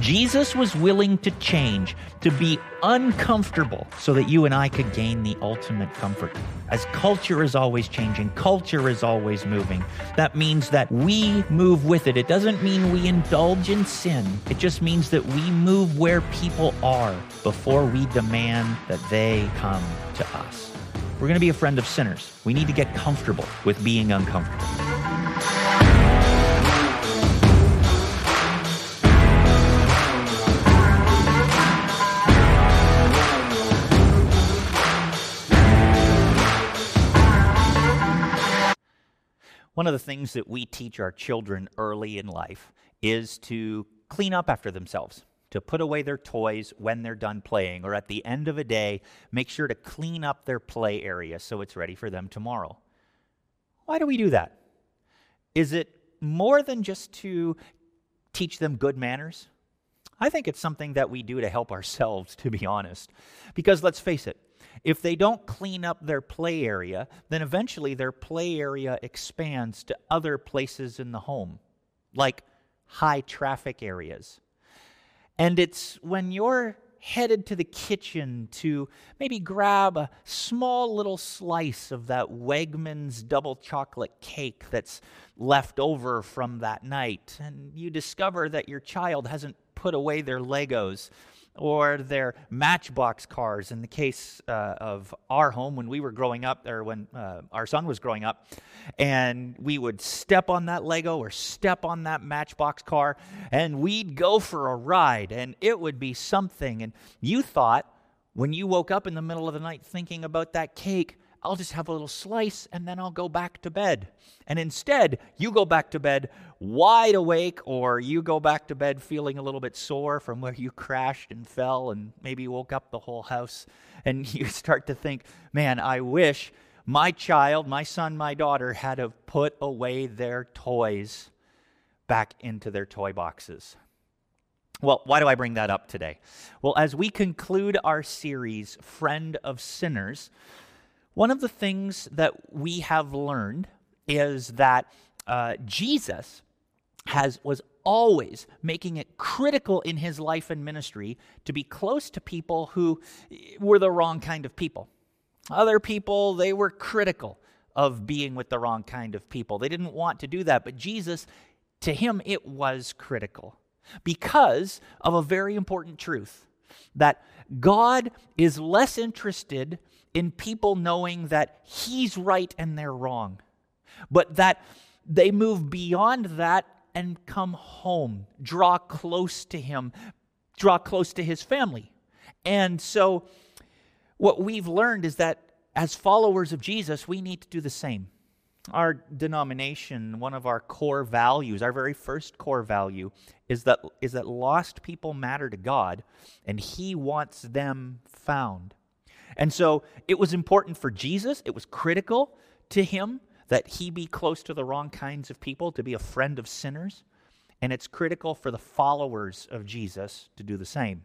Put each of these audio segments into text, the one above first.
Jesus was willing to change, to be uncomfortable, so that you and I could gain the ultimate comfort. As culture is always changing, culture is always moving. That means that we move with it. It doesn't mean we indulge in sin, it just means that we move where people are before we demand that they come to us. We're going to be a friend of sinners. We need to get comfortable with being uncomfortable. One of the things that we teach our children early in life is to clean up after themselves, to put away their toys when they're done playing, or at the end of a day, make sure to clean up their play area so it's ready for them tomorrow. Why do we do that? Is it more than just to teach them good manners? I think it's something that we do to help ourselves, to be honest. Because let's face it, if they don't clean up their play area, then eventually their play area expands to other places in the home, like high traffic areas. And it's when you're headed to the kitchen to maybe grab a small little slice of that Wegmans double chocolate cake that's left over from that night, and you discover that your child hasn't put away their Legos or their matchbox cars in the case uh, of our home when we were growing up or when uh, our son was growing up. And we would step on that lego or step on that matchbox car and we'd go for a ride and it would be something. And you thought when you woke up in the middle of the night thinking about that cake I'll just have a little slice and then I'll go back to bed. And instead, you go back to bed wide awake, or you go back to bed feeling a little bit sore from where you crashed and fell and maybe woke up the whole house. And you start to think, man, I wish my child, my son, my daughter had have put away their toys back into their toy boxes. Well, why do I bring that up today? Well, as we conclude our series, Friend of Sinners, one of the things that we have learned is that uh, Jesus has was always making it critical in his life and ministry to be close to people who were the wrong kind of people. Other people, they were critical of being with the wrong kind of people. They didn't want to do that, but Jesus, to him, it was critical because of a very important truth that God is less interested in people knowing that He's right and they're wrong, but that they move beyond that and come home, draw close to Him, draw close to His family. And so, what we've learned is that as followers of Jesus, we need to do the same. Our denomination, one of our core values, our very first core value, is that, is that lost people matter to God and He wants them found. And so it was important for Jesus, it was critical to Him that He be close to the wrong kinds of people, to be a friend of sinners. And it's critical for the followers of Jesus to do the same.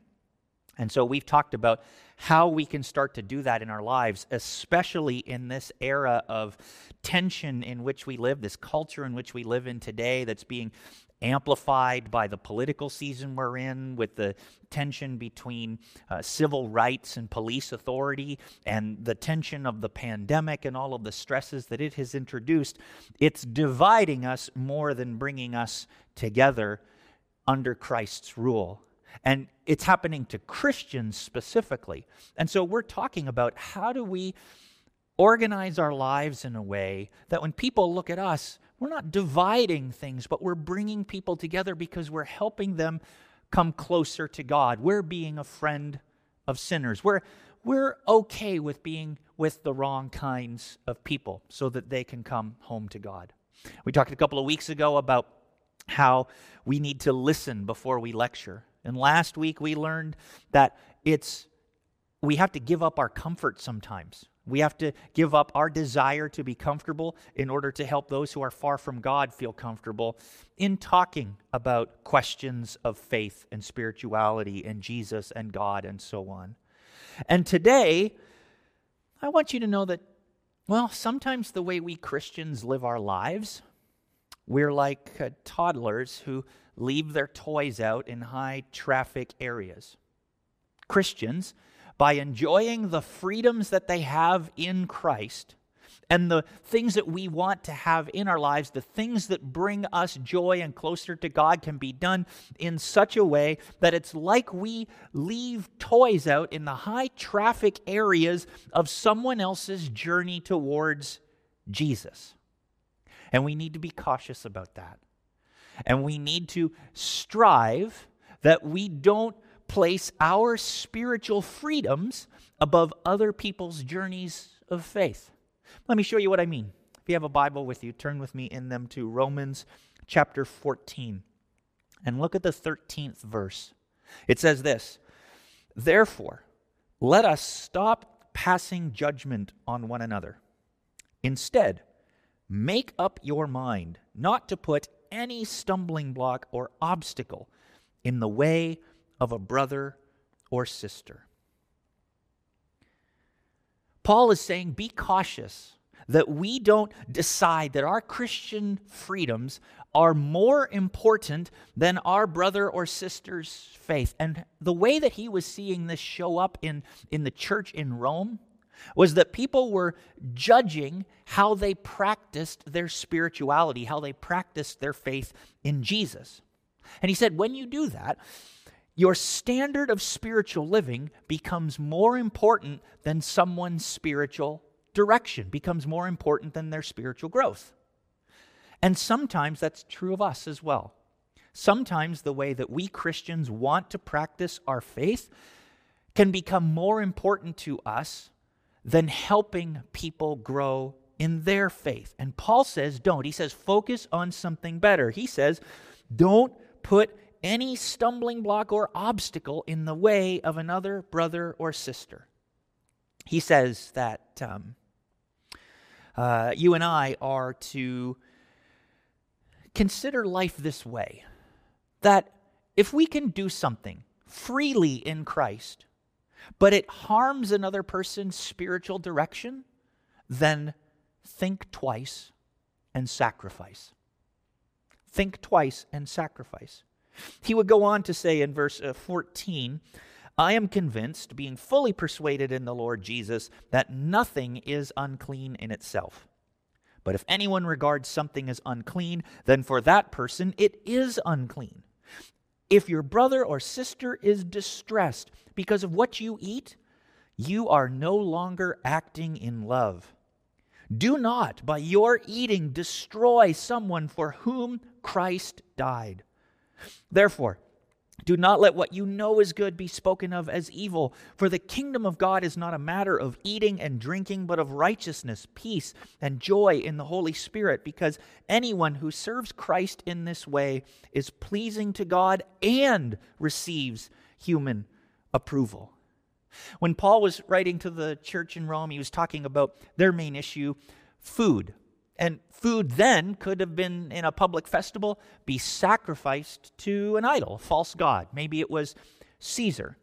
And so we've talked about how we can start to do that in our lives, especially in this era of tension in which we live, this culture in which we live in today that's being amplified by the political season we're in, with the tension between uh, civil rights and police authority, and the tension of the pandemic and all of the stresses that it has introduced. It's dividing us more than bringing us together under Christ's rule. And it's happening to Christians specifically. And so we're talking about how do we organize our lives in a way that when people look at us, we're not dividing things, but we're bringing people together because we're helping them come closer to God. We're being a friend of sinners. We're, we're okay with being with the wrong kinds of people so that they can come home to God. We talked a couple of weeks ago about how we need to listen before we lecture. And last week we learned that it's we have to give up our comfort sometimes. We have to give up our desire to be comfortable in order to help those who are far from God feel comfortable in talking about questions of faith and spirituality and Jesus and God and so on. And today, I want you to know that, well, sometimes the way we Christians live our lives, we're like uh, toddlers who leave their toys out in high traffic areas. Christians, by enjoying the freedoms that they have in Christ, and the things that we want to have in our lives, the things that bring us joy and closer to God, can be done in such a way that it's like we leave toys out in the high traffic areas of someone else's journey towards Jesus. And we need to be cautious about that. And we need to strive that we don't place our spiritual freedoms above other people's journeys of faith. Let me show you what I mean. If you have a Bible with you, turn with me in them to Romans chapter 14 and look at the 13th verse. It says this Therefore, let us stop passing judgment on one another. Instead, make up your mind not to put any stumbling block or obstacle in the way of a brother or sister. Paul is saying, be cautious that we don't decide that our Christian freedoms are more important than our brother or sister's faith. And the way that he was seeing this show up in, in the church in Rome was that people were judging how they practiced their spirituality, how they practiced their faith in Jesus. And he said, when you do that, your standard of spiritual living becomes more important than someone's spiritual direction, becomes more important than their spiritual growth. And sometimes that's true of us as well. Sometimes the way that we Christians want to practice our faith can become more important to us than helping people grow in their faith. And Paul says, don't. He says, focus on something better. He says, don't put any stumbling block or obstacle in the way of another brother or sister. He says that um, uh, you and I are to consider life this way that if we can do something freely in Christ, but it harms another person's spiritual direction, then think twice and sacrifice. Think twice and sacrifice. He would go on to say in verse uh, 14, I am convinced, being fully persuaded in the Lord Jesus, that nothing is unclean in itself. But if anyone regards something as unclean, then for that person it is unclean. If your brother or sister is distressed because of what you eat, you are no longer acting in love. Do not, by your eating, destroy someone for whom Christ died. Therefore, do not let what you know is good be spoken of as evil, for the kingdom of God is not a matter of eating and drinking, but of righteousness, peace, and joy in the Holy Spirit, because anyone who serves Christ in this way is pleasing to God and receives human approval. When Paul was writing to the church in Rome, he was talking about their main issue food. And food then could have been in a public festival be sacrificed to an idol, a false god. Maybe it was Caesar.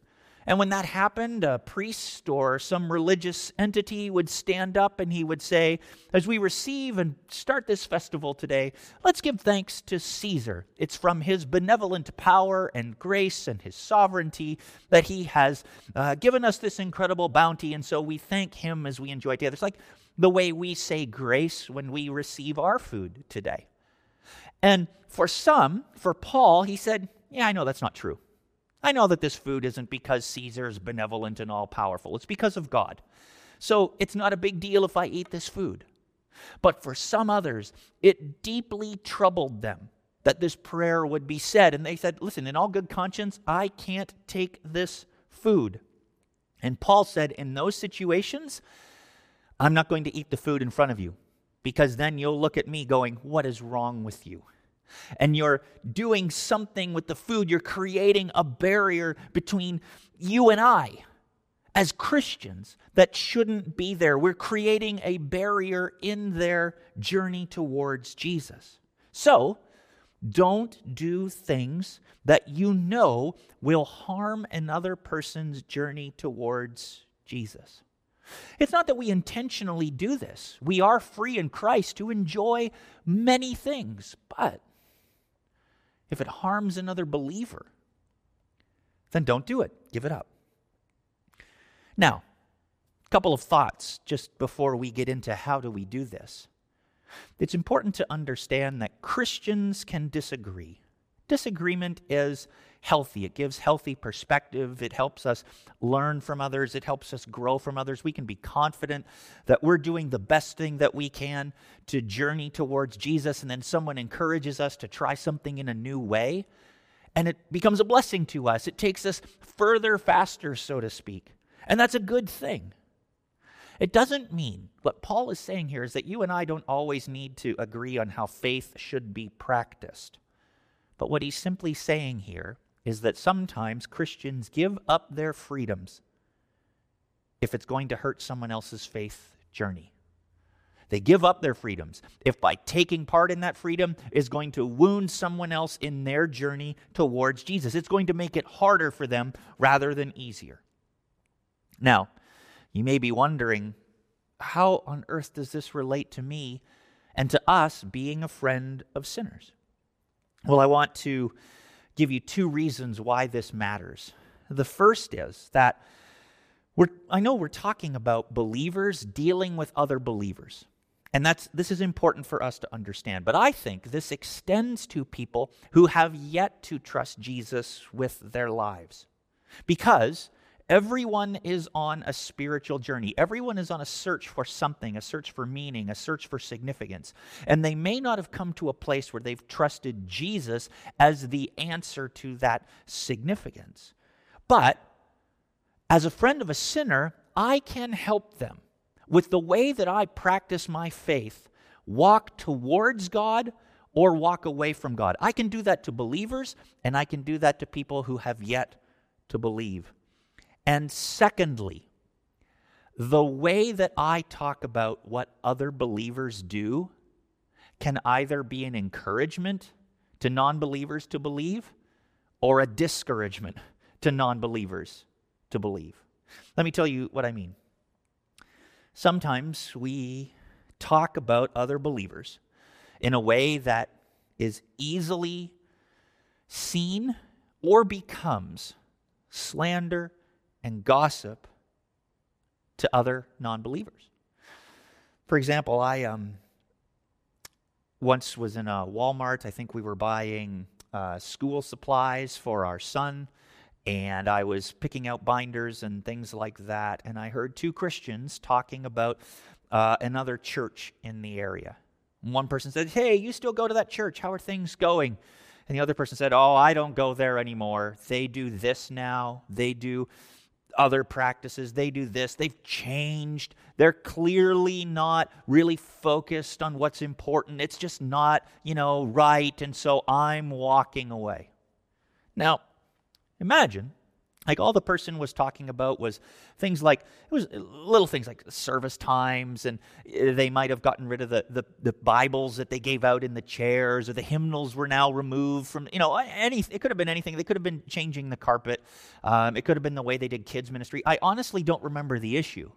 And when that happened, a priest or some religious entity would stand up and he would say, As we receive and start this festival today, let's give thanks to Caesar. It's from his benevolent power and grace and his sovereignty that he has uh, given us this incredible bounty. And so we thank him as we enjoy it together. It's like the way we say grace when we receive our food today. And for some, for Paul, he said, Yeah, I know that's not true. I know that this food isn't because Caesar is benevolent and all powerful, it's because of God. So it's not a big deal if I eat this food. But for some others, it deeply troubled them that this prayer would be said. And they said, Listen, in all good conscience, I can't take this food. And Paul said, In those situations, I'm not going to eat the food in front of you because then you'll look at me going, What is wrong with you? And you're doing something with the food. You're creating a barrier between you and I as Christians that shouldn't be there. We're creating a barrier in their journey towards Jesus. So, don't do things that you know will harm another person's journey towards Jesus. It's not that we intentionally do this. We are free in Christ to enjoy many things, but if it harms another believer, then don't do it. Give it up. Now, a couple of thoughts just before we get into how do we do this. It's important to understand that Christians can disagree. Disagreement is healthy. It gives healthy perspective. It helps us learn from others. It helps us grow from others. We can be confident that we're doing the best thing that we can to journey towards Jesus, and then someone encourages us to try something in a new way, and it becomes a blessing to us. It takes us further, faster, so to speak. And that's a good thing. It doesn't mean what Paul is saying here is that you and I don't always need to agree on how faith should be practiced. But what he's simply saying here is that sometimes Christians give up their freedoms if it's going to hurt someone else's faith journey. They give up their freedoms if by taking part in that freedom is going to wound someone else in their journey towards Jesus. It's going to make it harder for them rather than easier. Now, you may be wondering how on earth does this relate to me and to us being a friend of sinners? Well, I want to give you two reasons why this matters. The first is that we're, I know we're talking about believers dealing with other believers. And that's, this is important for us to understand. But I think this extends to people who have yet to trust Jesus with their lives. Because Everyone is on a spiritual journey. Everyone is on a search for something, a search for meaning, a search for significance. And they may not have come to a place where they've trusted Jesus as the answer to that significance. But as a friend of a sinner, I can help them with the way that I practice my faith, walk towards God or walk away from God. I can do that to believers, and I can do that to people who have yet to believe. And secondly, the way that I talk about what other believers do can either be an encouragement to non believers to believe or a discouragement to non believers to believe. Let me tell you what I mean. Sometimes we talk about other believers in a way that is easily seen or becomes slander and gossip to other non believers. For example, I um, once was in a Walmart. I think we were buying uh, school supplies for our son, and I was picking out binders and things like that. And I heard two Christians talking about uh, another church in the area. One person said, Hey, you still go to that church? How are things going? And the other person said, Oh, I don't go there anymore. They do this now. They do other practices. They do this. They've changed. They're clearly not really focused on what's important. It's just not, you know, right. And so I'm walking away. Now, imagine like all the person was talking about was things like it was little things like service times and eh, they might have gotten rid of the, the, the, bibles that they gave out in the chairs or the hymnals were now removed from you know any it could have been anything. They could have been changing the carpet. Um, it could have been the way they did kids ministry. I honestly don't remember the issue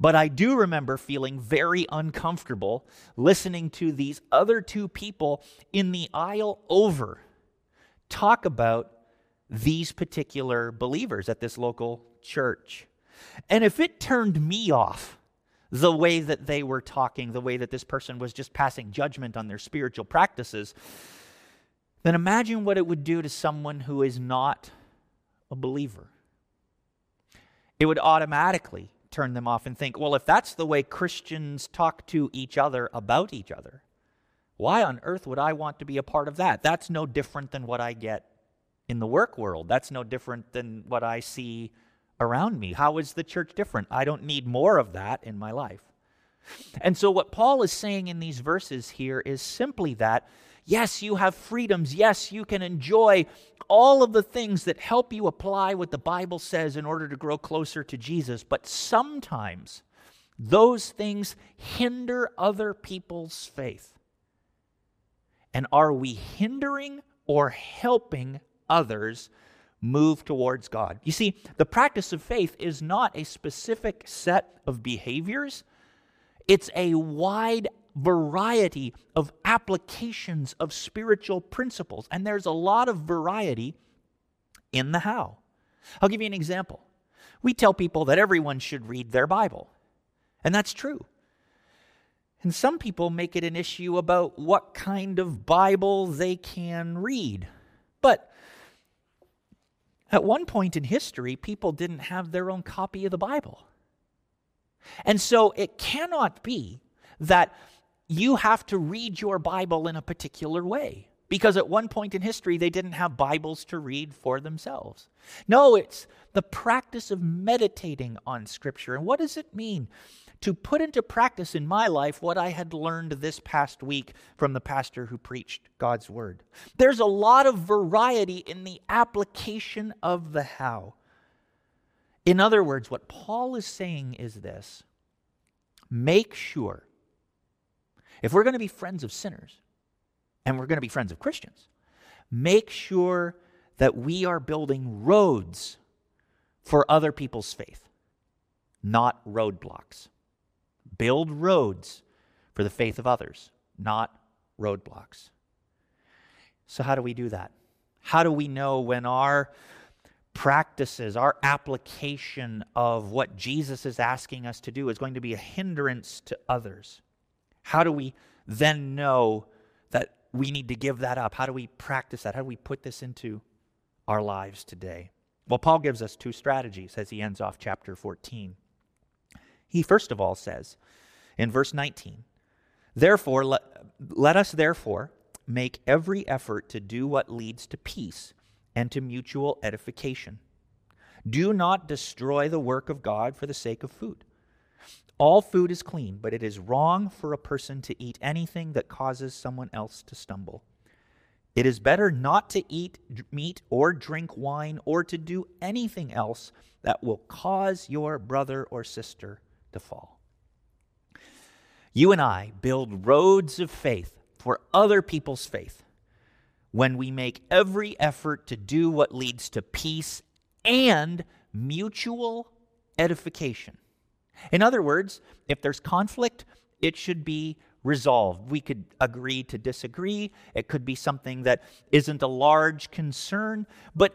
but I do remember feeling very uncomfortable listening to these other two people in the aisle over talk about these particular believers at this local church. And if it turned me off, the way that they were talking, the way that this person was just passing judgment on their spiritual practices, then imagine what it would do to someone who is not a believer. It would automatically turn them off and think, well, if that's the way Christians talk to each other about each other, why on earth would I want to be a part of that? That's no different than what I get in the work world. That's no different than what I see around me. How is the church different? I don't need more of that in my life. And so, what Paul is saying in these verses here is simply that yes, you have freedoms. Yes, you can enjoy all of the things that help you apply what the Bible says in order to grow closer to Jesus. But sometimes those things hinder other people's faith. And are we hindering or helping others move towards God. You see, the practice of faith is not a specific set of behaviors, it's a wide variety of applications of spiritual principles, and there's a lot of variety in the how. I'll give you an example. We tell people that everyone should read their Bible, and that's true. And some people make it an issue about what kind of Bible they can read. But at one point in history, people didn't have their own copy of the Bible. And so it cannot be that you have to read your Bible in a particular way. Because at one point in history, they didn't have Bibles to read for themselves. No, it's the practice of meditating on Scripture. And what does it mean to put into practice in my life what I had learned this past week from the pastor who preached God's Word? There's a lot of variety in the application of the how. In other words, what Paul is saying is this make sure, if we're going to be friends of sinners and we're going to be friends of Christians, make sure that we are building roads for other people's faith, not roadblocks. Build roads for the faith of others, not roadblocks. So, how do we do that? How do we know when our practices, our application of what Jesus is asking us to do is going to be a hindrance to others? How do we then know we need to give that up? How do we practice that? How do we put this into our lives today? Well, Paul gives us two strategies as he ends off chapter 14. He first of all says in verse 19, Therefore, let, let us therefore make every effort to do what leads to peace and to mutual edification. Do not destroy the work of God for the sake of food. All food is clean, but it is wrong for a person to eat anything that causes someone else to stumble. It is better not to eat meat or drink wine or to do anything else that will cause your brother or sister to fall. You and I build roads of faith for other people's faith when we make every effort to do what leads to peace and mutual edification. In other words, if there's conflict, it should be resolved. We could agree to disagree. It could be something that isn't a large concern, but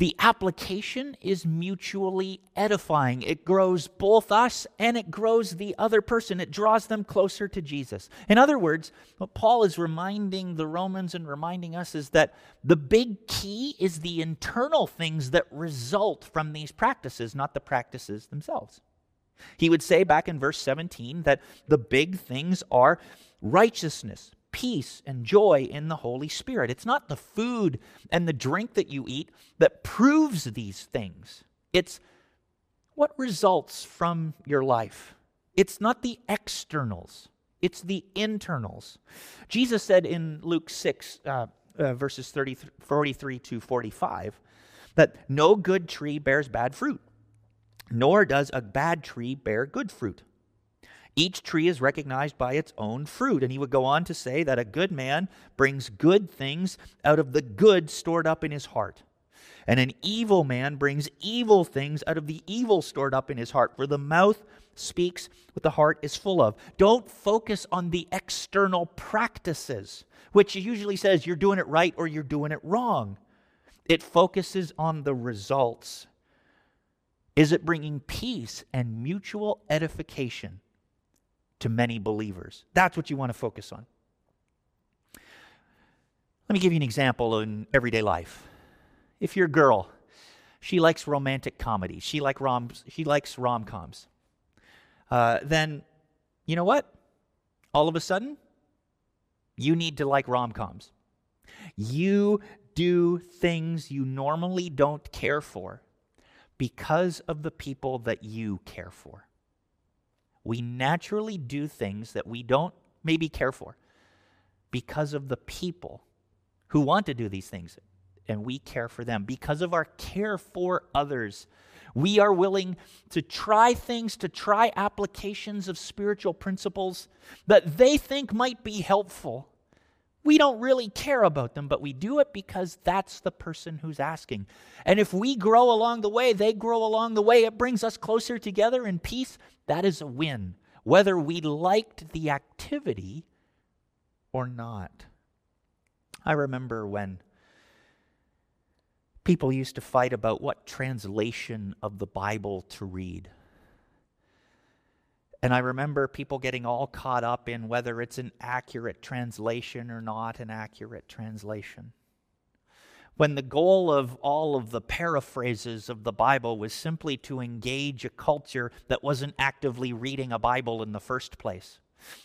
the application is mutually edifying. It grows both us and it grows the other person. It draws them closer to Jesus. In other words, what Paul is reminding the Romans and reminding us is that the big key is the internal things that result from these practices, not the practices themselves. He would say back in verse 17 that the big things are righteousness, peace and joy in the Holy Spirit. It's not the food and the drink that you eat that proves these things. It's what results from your life. It's not the externals, it's the internals. Jesus said in Luke 6, uh, uh, verses 30, 43 to 45, that no good tree bears bad fruit, nor does a bad tree bear good fruit. Each tree is recognized by its own fruit. And he would go on to say that a good man brings good things out of the good stored up in his heart. And an evil man brings evil things out of the evil stored up in his heart. For the mouth speaks what the heart is full of. Don't focus on the external practices, which usually says you're doing it right or you're doing it wrong. It focuses on the results. Is it bringing peace and mutual edification? to many believers. That's what you want to focus on. Let me give you an example in everyday life. If you're a girl, she likes romantic comedies, she, like rom, she likes rom coms, uh, then you know what? All of a sudden, you need to like rom coms. You do things you normally don't care for because of the people that you care for. We naturally do things that we don't maybe care for because of the people who want to do these things and we care for them because of our care for others. We are willing to try things to try applications of spiritual principles that they think might be helpful we don't really care about them, but we do it because that's the person who's asking. And if we grow along the way, they grow along the way, it brings us closer together in peace. That is a win. whether we liked the activity or not. I remember when people used to fight about what translation of the Bible to read. And I remember people getting all caught up in whether it's an accurate translation or not an accurate translation. When the goal of all of the paraphrases of the Bible was simply to engage a culture that wasn't actively reading a Bible in the first place.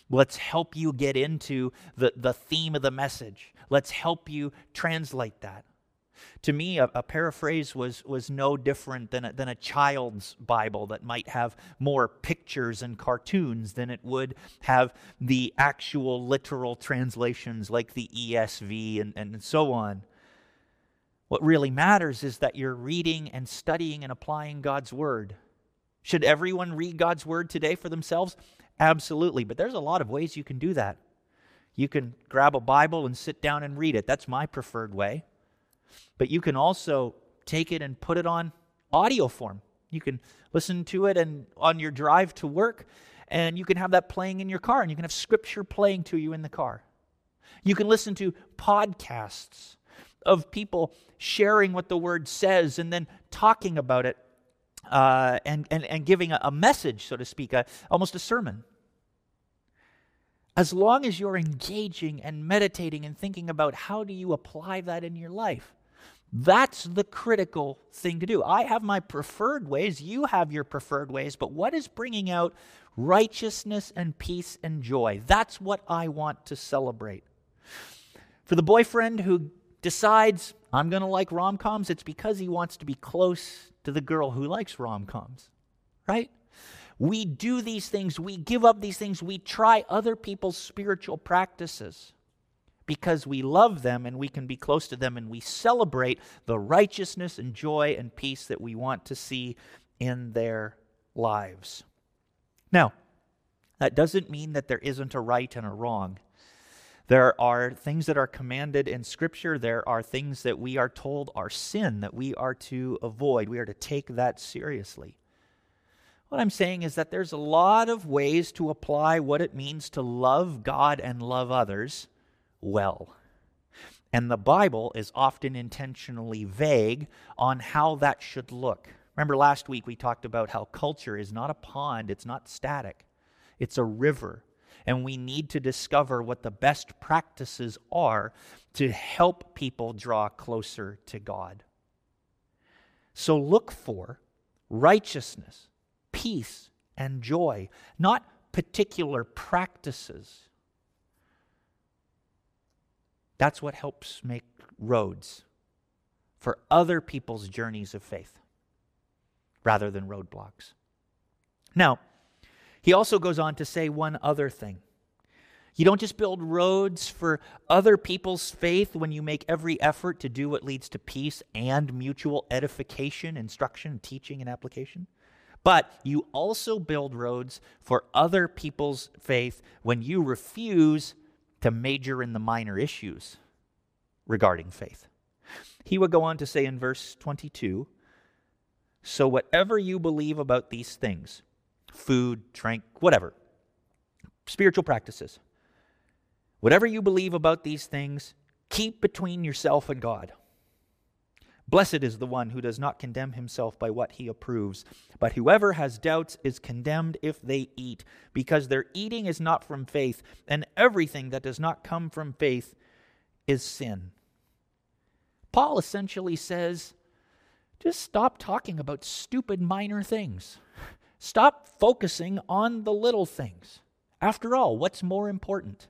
Let's help you get into the, the theme of the message. Let's help you translate that. To me, a, a, paraphrase was, was no different than a, than a child's Bible that might have more pictures and cartoons than it would have the actual literal translations like the ESV and, and so on. What really matters is that you're reading and studying and applying God's Word. Should everyone read God's Word today for themselves? Absolutely. But there's a lot of ways you can do that. You can grab a Bible and sit down and read it. That's my preferred way. But you can also take it and put it on audio form. You can listen to it and on your drive to work, and you can have that playing in your car, and you can have scripture playing to you in the car. You can listen to podcasts of people sharing what the word says and then talking about it uh, and, and, and giving a, a, message, so to speak, a, almost a sermon. As long as you're engaging and meditating and thinking about how do you apply that in your life, that's the critical thing to do. I have my preferred ways, you have your preferred ways, but what is bringing out righteousness and peace and joy? That's what I want to celebrate. For the boyfriend who decides, I'm going to like rom coms, it's because he wants to be close to the girl who likes rom coms, right? We do these things, we give up these things, we try other people's spiritual practices because we love them and we can be close to them and we celebrate the righteousness and joy and peace that we want to see in their lives. Now, that doesn't mean that there isn't a right and a wrong. There are things that are commanded in Scripture. There are things that we are told are sin that we are to avoid. We are to take that seriously. What I'm saying is that there's a lot of ways to apply what it means to love God and love others well. And the Bible is often intentionally vague on how that should look. Remember last week we talked about how culture is not a pond, it's not static, it's a river. And we need to discover what the best practices are to help people draw closer to God. So look for righteousness, peace, and joy, not particular practices. That's what helps make roads for other people's journeys of faith rather than roadblocks. Now, he also goes on to say one other thing. You don't just build roads for other people's faith when you make every effort to do what leads to peace and mutual edification, instruction, teaching, and application. But you also build roads for other people's faith when you refuse to major in the minor issues regarding faith. He would go on to say in verse 22 So, whatever you believe about these things, food, drink, whatever, spiritual practices, whatever you believe about these things, keep between yourself and God. Blessed is the one who does not condemn himself by what he approves. But whoever has doubts is condemned if they eat, because their eating is not from faith, and everything that does not come from faith is sin. Paul essentially says just stop talking about stupid minor things. Stop focusing on the little things. After all, what's more important?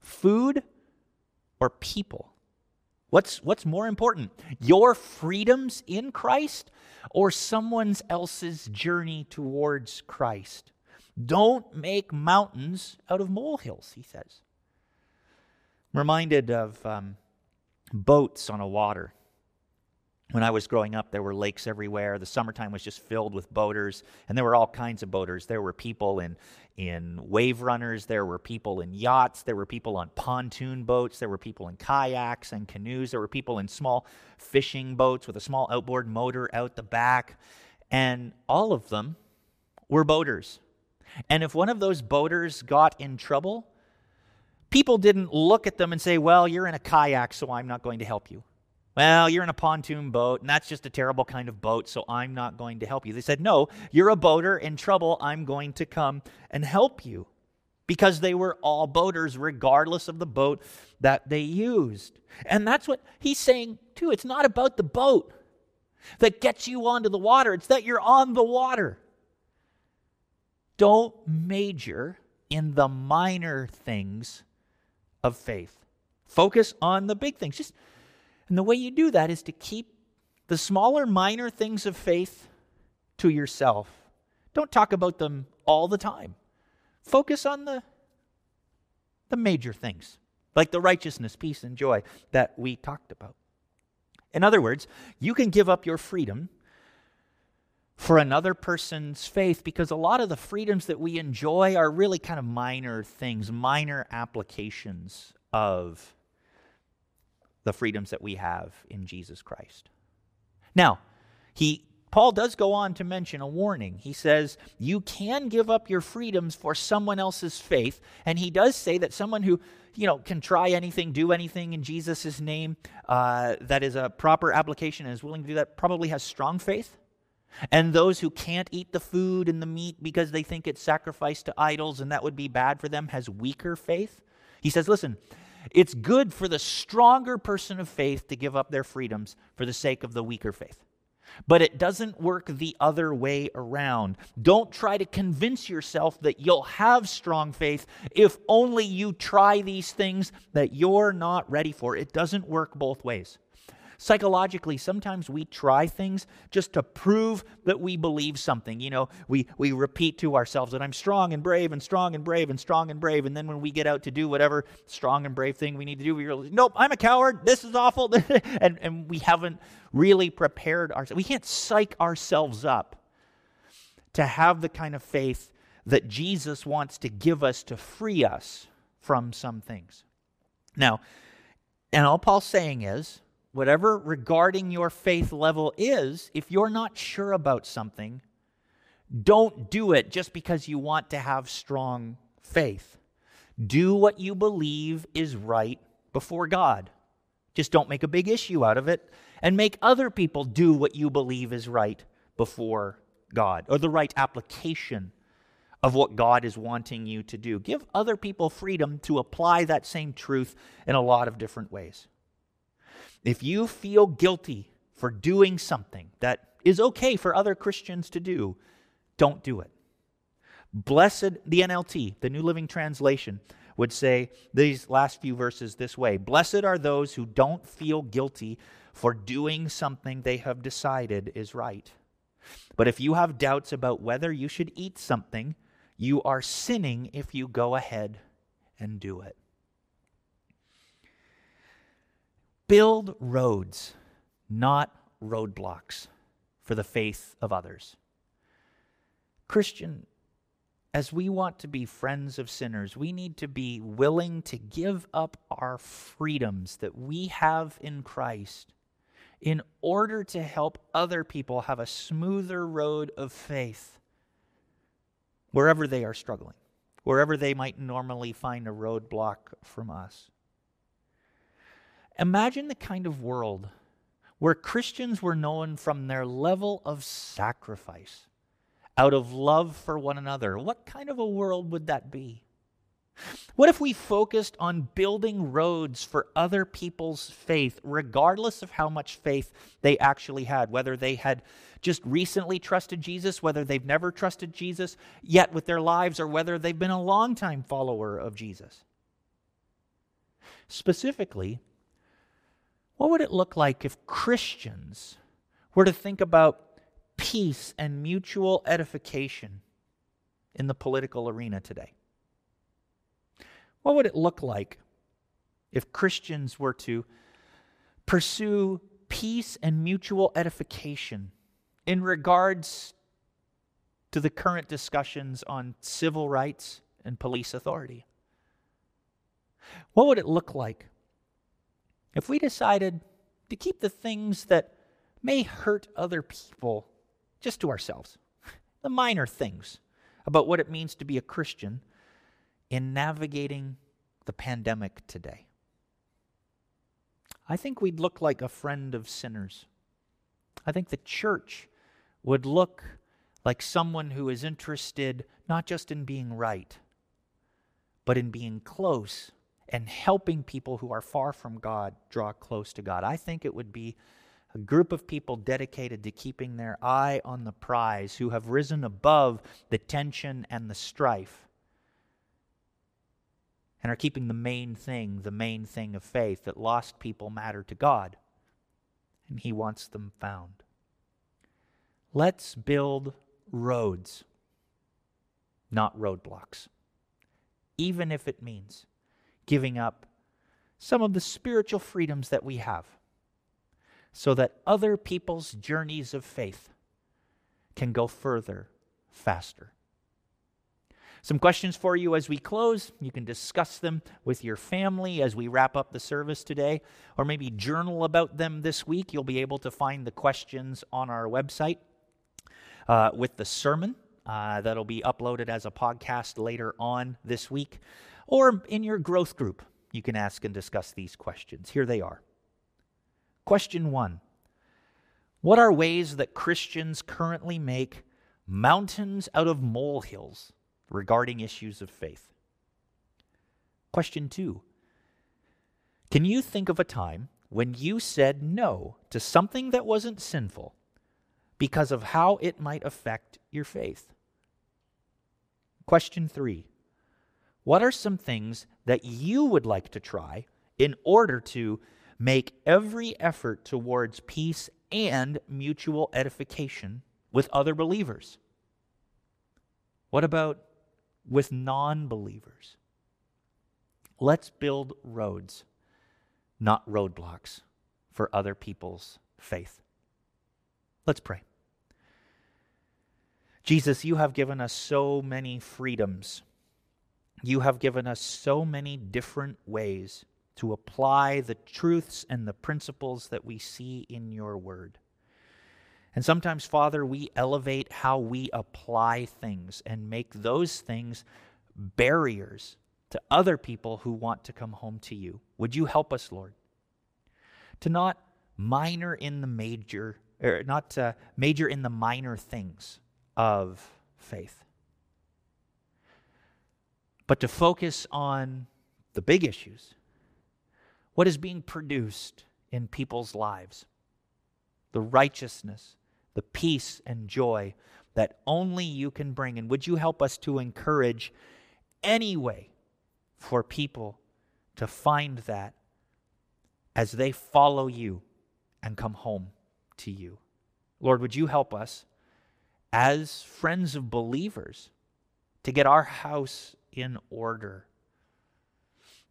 Food or people? What's, what's more important? Your freedoms in Christ or someone else's journey towards Christ? Don't make mountains out of molehills, he says. I'm reminded of um, boats on a water. When I was growing up, there were lakes everywhere. The summertime was just filled with boaters, and there were all kinds of boaters. There were people in in wave runners, there were people in yachts, there were people on pontoon boats, there were people in kayaks and canoes, there were people in small fishing boats with a small outboard motor out the back, and all of them were boaters. And if one of those boaters got in trouble, people didn't look at them and say, Well, you're in a kayak, so I'm not going to help you. Well, you're in a pontoon boat, and that's just a terrible kind of boat, so I'm not going to help you. They said, No, you're a boater in trouble. I'm going to come and help you. Because they were all boaters, regardless of the boat that they used. And that's what he's saying, too. It's not about the boat that gets you onto the water, it's that you're on the water. Don't major in the minor things of faith. Focus on the big things. Just and the way you do that is to keep the smaller minor things of faith to yourself. Don't talk about them all the time. Focus on the the major things, like the righteousness, peace and joy that we talked about. In other words, you can give up your freedom for another person's faith because a lot of the freedoms that we enjoy are really kind of minor things, minor applications of the freedoms that we have in Jesus Christ. Now, he Paul does go on to mention a warning. He says, You can give up your freedoms for someone else's faith. And he does say that someone who, you know, can try anything, do anything in Jesus' name, uh, that is a proper application and is willing to do that, probably has strong faith. And those who can't eat the food and the meat because they think it's sacrificed to idols and that would be bad for them has weaker faith. He says, listen, it's good for the stronger person of faith to give up their freedoms for the sake of the weaker faith. But it doesn't work the other way around. Don't try to convince yourself that you'll have strong faith if only you try these things that you're not ready for. It doesn't work both ways. Psychologically, sometimes we try things just to prove that we believe something. You know, we, we repeat to ourselves that I'm strong and brave and strong and brave and strong and brave. And then when we get out to do whatever strong and brave thing we need to do, we realize, nope, I'm a coward. This is awful. and, and we haven't really prepared ourselves. We can't psych ourselves up to have the kind of faith that Jesus wants to give us to free us from some things. Now, and all Paul's saying is whatever regarding your faith level is, if you're not sure about something, don't do it just because you want to have strong faith. Do what you believe is right before God. Just don't make a big issue out of it and make other people do what you believe is right before God or the right application of what God is wanting you to do. Give other people freedom to apply that same truth in a lot of different ways. If you feel guilty for doing something that is okay for other Christians to do, don't do it. Blessed, the NLT, the New Living Translation, would say these last few verses this way Blessed are those who don't feel guilty for doing something they have decided is right. But if you have doubts about whether you should eat something, you are sinning if you go ahead and do it. Build roads, not roadblocks, for the faith of others. Christian, as we want to be friends of sinners, we need to be willing to give up our freedoms that we have in Christ in order to help other people have a smoother road of faith wherever they are struggling, wherever they might normally find a roadblock from us. Imagine the kind of world where Christians were known from their level of sacrifice out of love for one another. What kind of a world would that be? What if we focused on building roads for other people's faith, regardless of how much faith they actually had, whether they had just recently trusted Jesus, whether they've never trusted Jesus yet with their lives, or whether they've been a long-time follower of Jesus? Specifically, what would it look like if Christians were to think about peace and mutual edification in the political arena today? What would it look like if Christians were to pursue peace and mutual edification in regards to the current discussions on civil rights and police authority? What would it look like if we decided to keep the things that may hurt other people just to ourselves, the minor things about what it means to be a Christian in navigating the pandemic today. I think we'd look like a friend of sinners. I think the church would look like someone who is interested not just in being right, but in being close and helping people who are far from God draw close to God. I think it would be a group of people dedicated to keeping their eye on the prize, who have risen above the tension and the strife, and are keeping the main thing, the main thing of faith, that lost people matter to God, and He wants them found. Let's build roads, not roadblocks, even if it means giving up some of the spiritual freedoms that we have so that other people's journeys of faith can go further faster. Some questions for you as we close. You can discuss them with your family as we wrap up the service today, or maybe journal about them this week. You'll be able to find the questions on our website uh, with the sermon uh, that'll be uploaded as a podcast later on this week, or in your growth group. You can ask and discuss these questions. Here they are. Question one What are ways that Christians currently make mountains out of molehills regarding issues of faith? Question two Can you think of a time when you said no to something that wasn't sinful because of how it might affect your faith? Question three What are some things that you would like to try in order to make every effort towards peace and mutual edification with other believers? What about with non believers? Let's build roads, not roadblocks, for other people's faith. Let's pray. Jesus, you have given us so many freedoms. You have given us so many different ways to apply the truths and the principles that we see in your word. And sometimes, Father, we elevate how we apply things and make those things barriers to other people who want to come home to you. Would you help us, Lord, to not minor in the major, or not to major in the minor things of faith, but to focus on the big issues what is being produced in people's lives the righteousness, the peace and joy that only you can bring. And would you help us to encourage any way for people to find that as they follow you and come home to you? Lord, would you help us as friends of believers to get our house in order?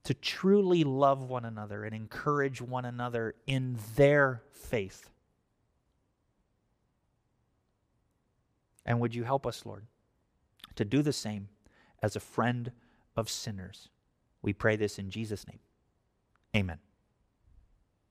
to truly love one another and encourage one another in their faith. And would you help us, Lord, to do the same as a friend of sinners? We pray this in Jesus' name. Amen.